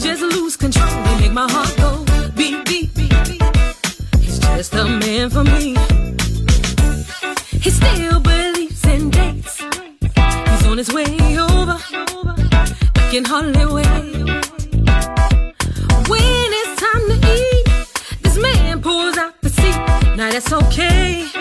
just lose control. and make my heart go beat, beat, beat, beat. He's just a man for me. He still believes in dates. He's on his way over. I can hardly wait. When it's time to eat, this man pulls out the seat. Now that's okay.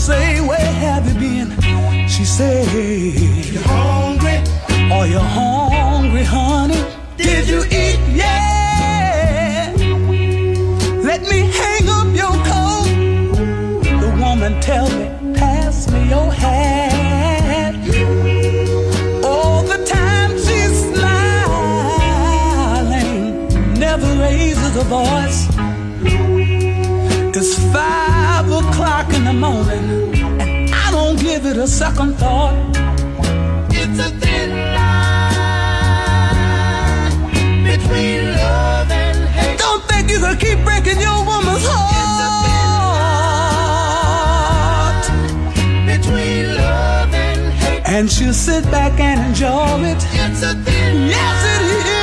say, where have you been? She said, you hungry? Are you hungry, honey? Did you eat? Yeah. Let me hang up your coat. The woman tell me, pass me your hat. All the time she's smiling, never raises a voice. the and I don't give it a second thought. It's a thin line between love and hate. Don't think you can keep breaking your woman's heart. Between love and hate. And she'll sit back and enjoy it. It's a. Yes, it is.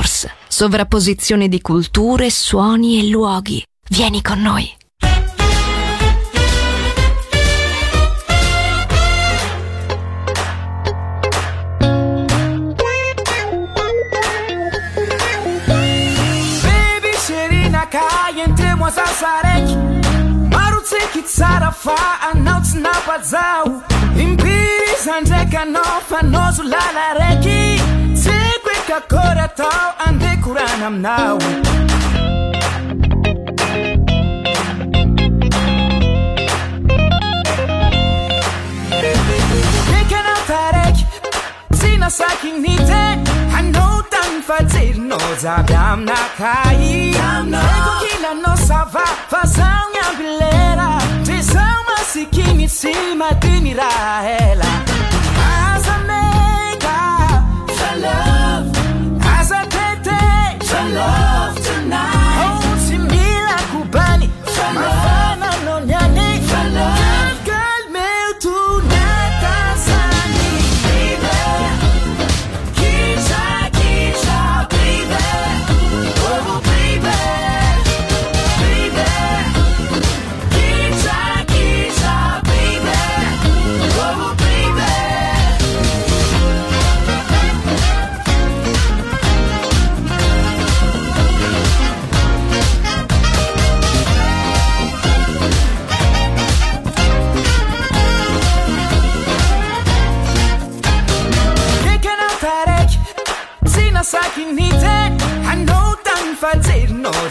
Morse, sovrapposizione di culture, suoni e luoghi. Vieni con noi. Baby, Serena, calle entre moisas arequi. tsiky tsara fa anao tsy napajaho impiza ndraiky anao fanaozo lala raiky. Tsiko ekakora atao andekorana aminao. Ekanataraky tsy e. anao tany fajerinao jaby aminakay ekokilanao sava fa zaogny ampyle Quasi chi cima, si ma di mirarela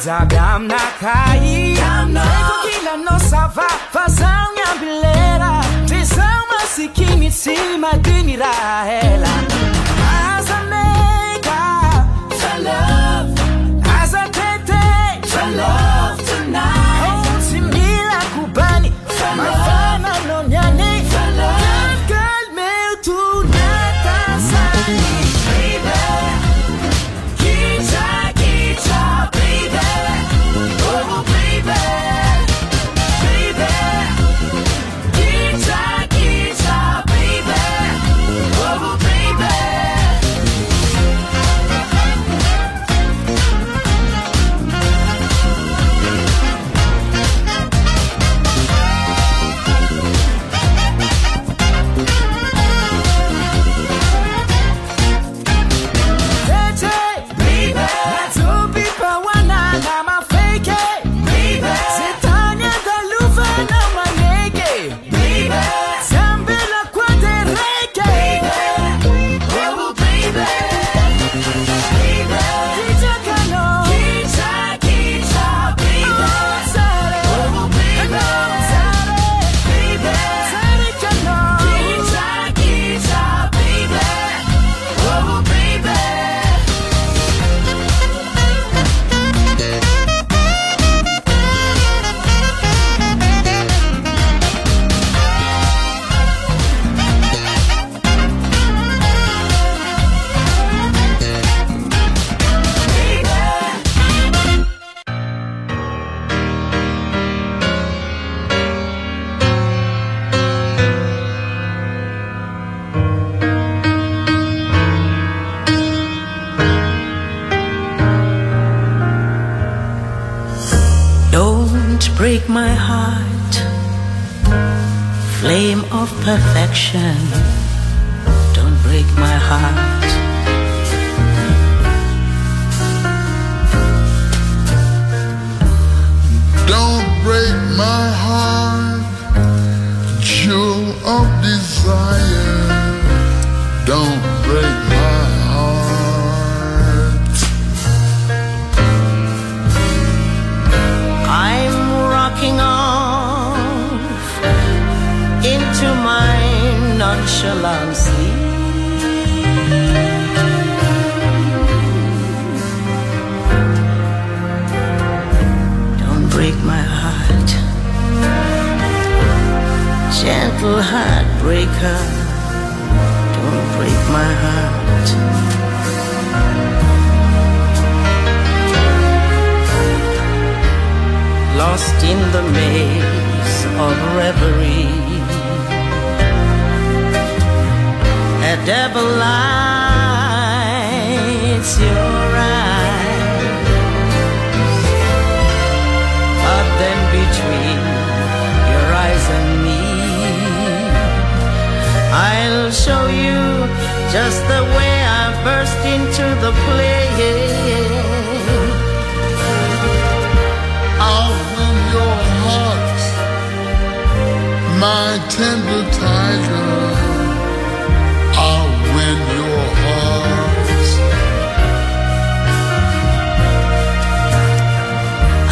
Damu na kai Niko kila nosava Vazão minha bileira Visão mas que me cima de mirar burst into the play. I'll win your heart, my tender tiger. I'll win your heart.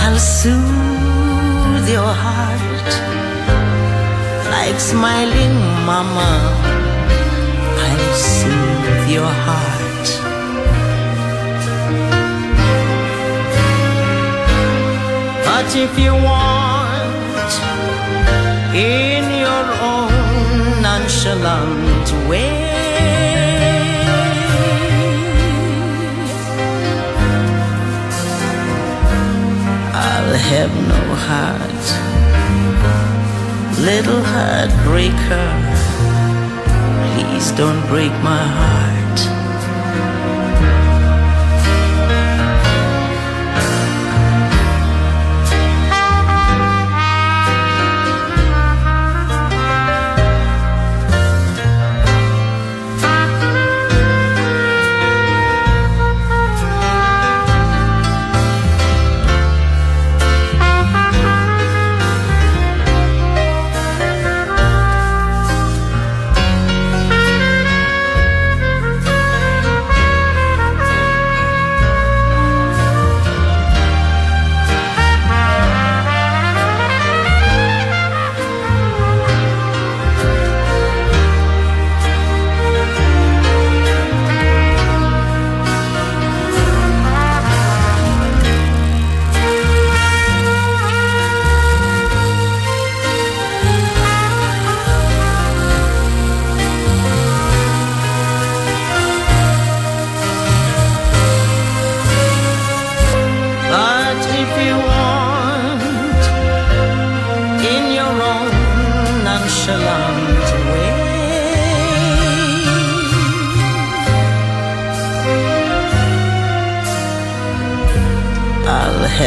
I'll soothe your heart like smiling mama. But if you want, in your own nonchalant way. I'll have no heart, little heartbreaker. Please don't break my heart.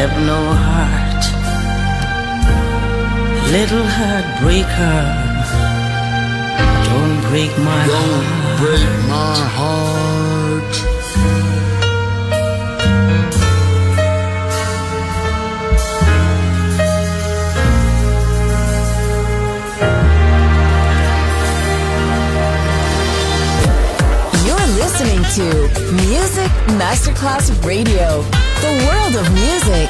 Have no heart, little heartbreaker. Don't break my Don't heart. break my heart. You're listening to Music Masterclass Radio, the world of music.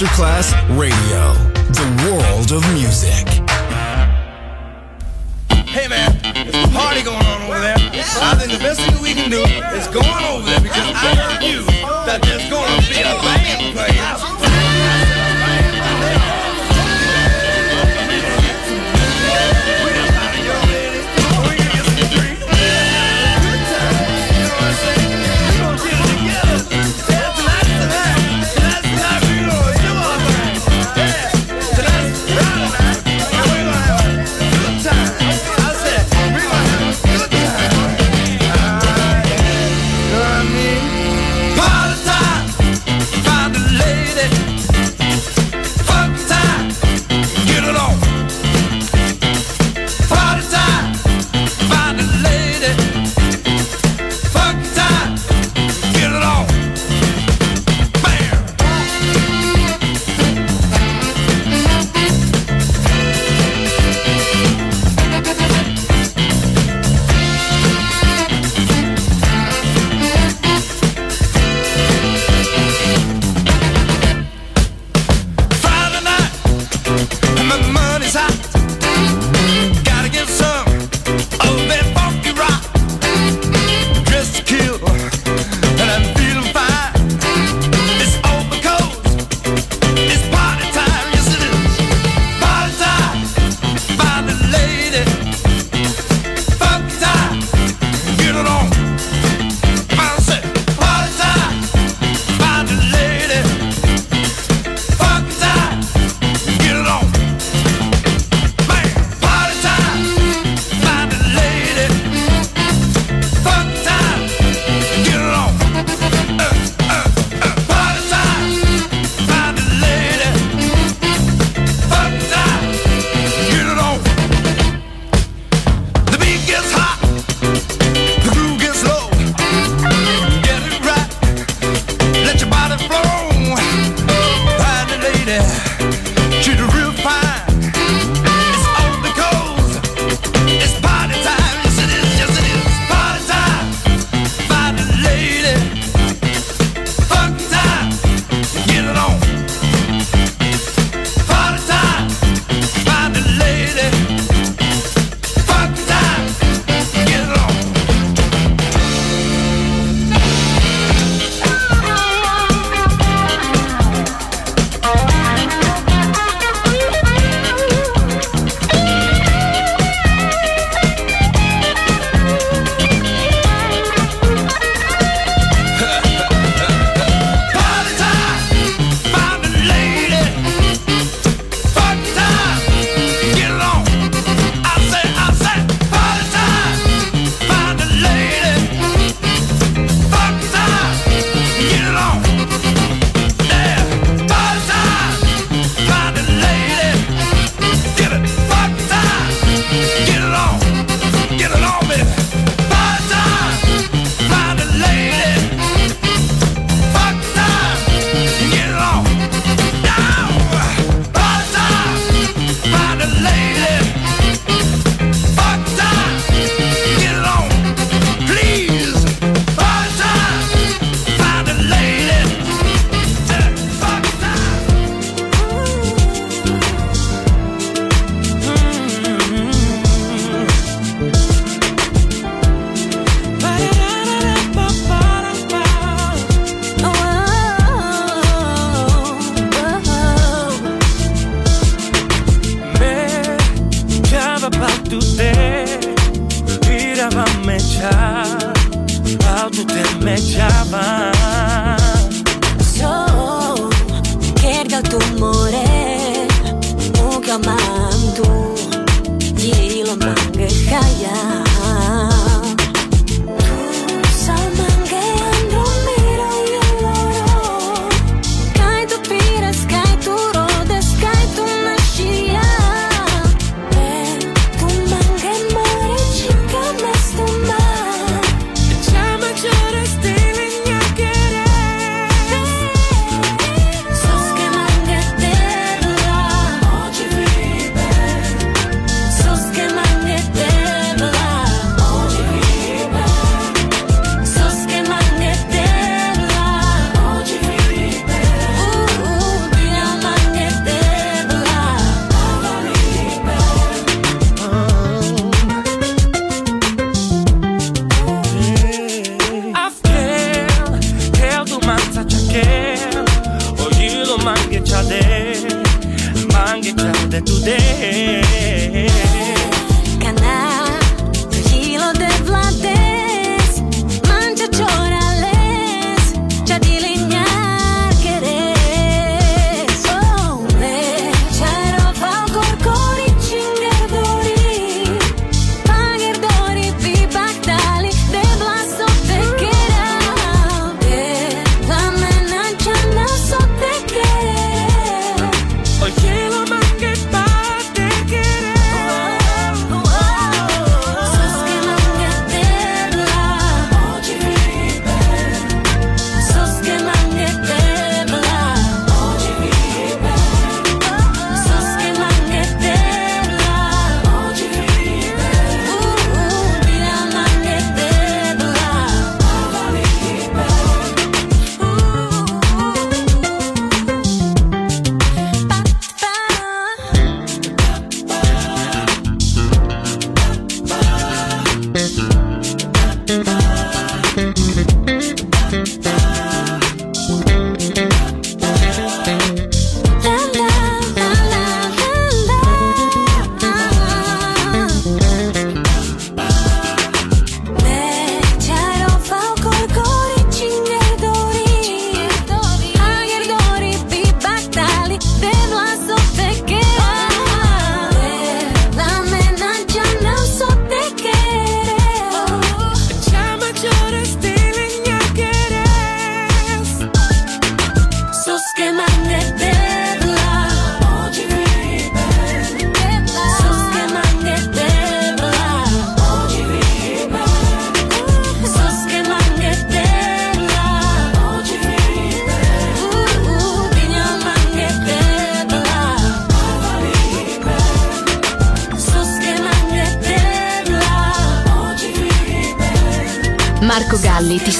Masterclass Radio, the world of music. Hey man, there's a party going on over there. I think the best thing we can do is go on over there because I heard you that there's gonna be a band playing.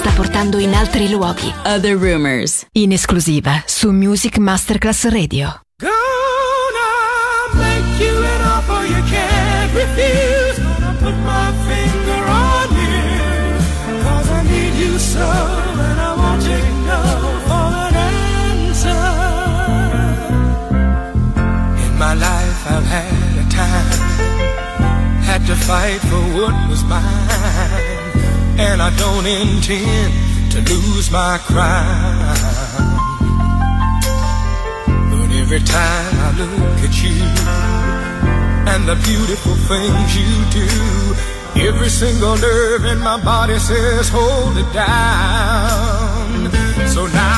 Sta portando in altri luoghi. Other Rumors. In esclusiva su Music Masterclass Radio. Gonna make you an offer you can't refuse. Gonna put my finger on you. Cause I need you so, and I won't take no for an answer. In my life, I've had a time, had to fight for what was mine. And I don't intend to lose my crown. But every time I look at you and the beautiful things you do, every single nerve in my body says, hold it down. So now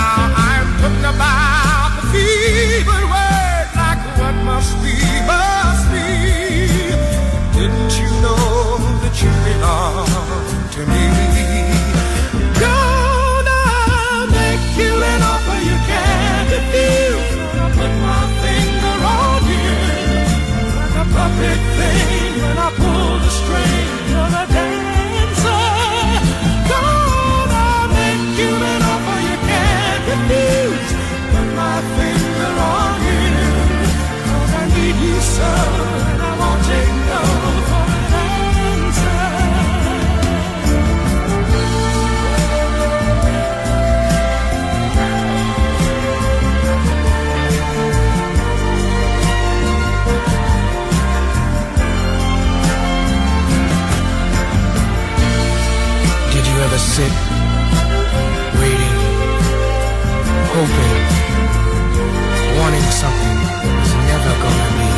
sit, waiting, hoping, wanting something that was never gonna be?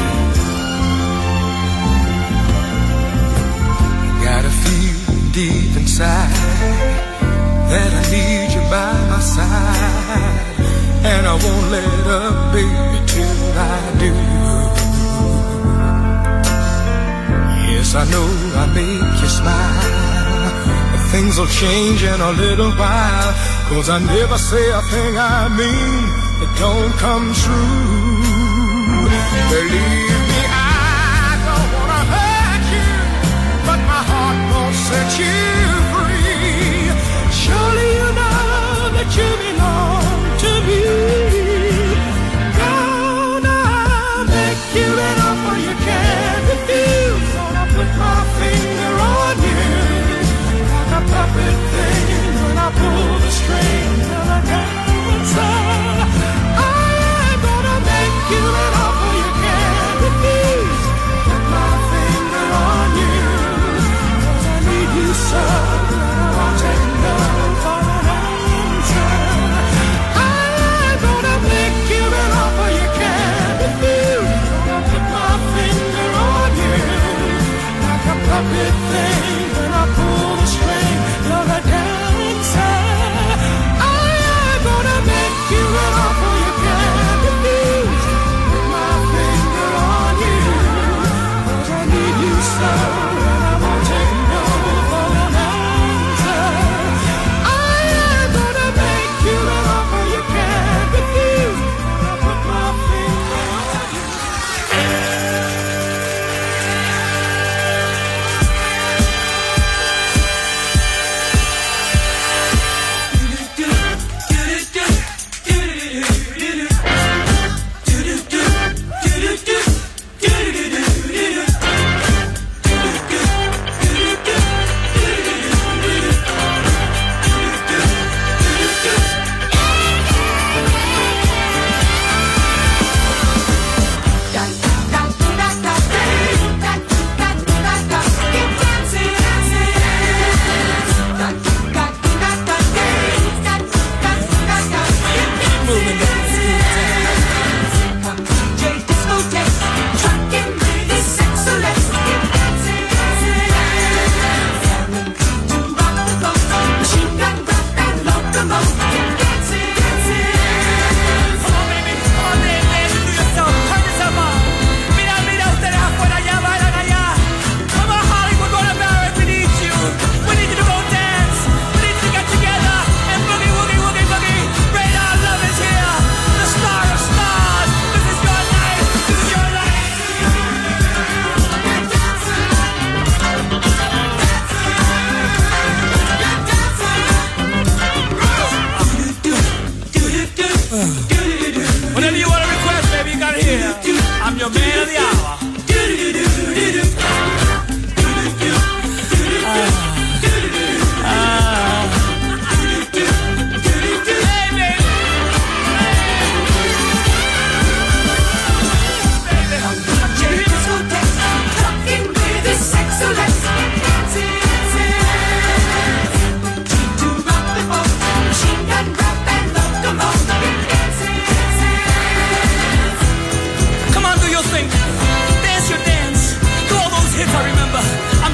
Got a feeling deep inside that I need you by my side, and I won't let up, baby, till I do. Yes, I know I make you smile. Things will change in a little while, cause I never say a thing I mean that don't come true. Believe me, I don't wanna hurt you but my heart won't set you free. Surely you know that you belong to me. Gonna make you an offer you can't refuse. Gonna put my finger pull the string of a dancer. I'm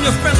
your friendly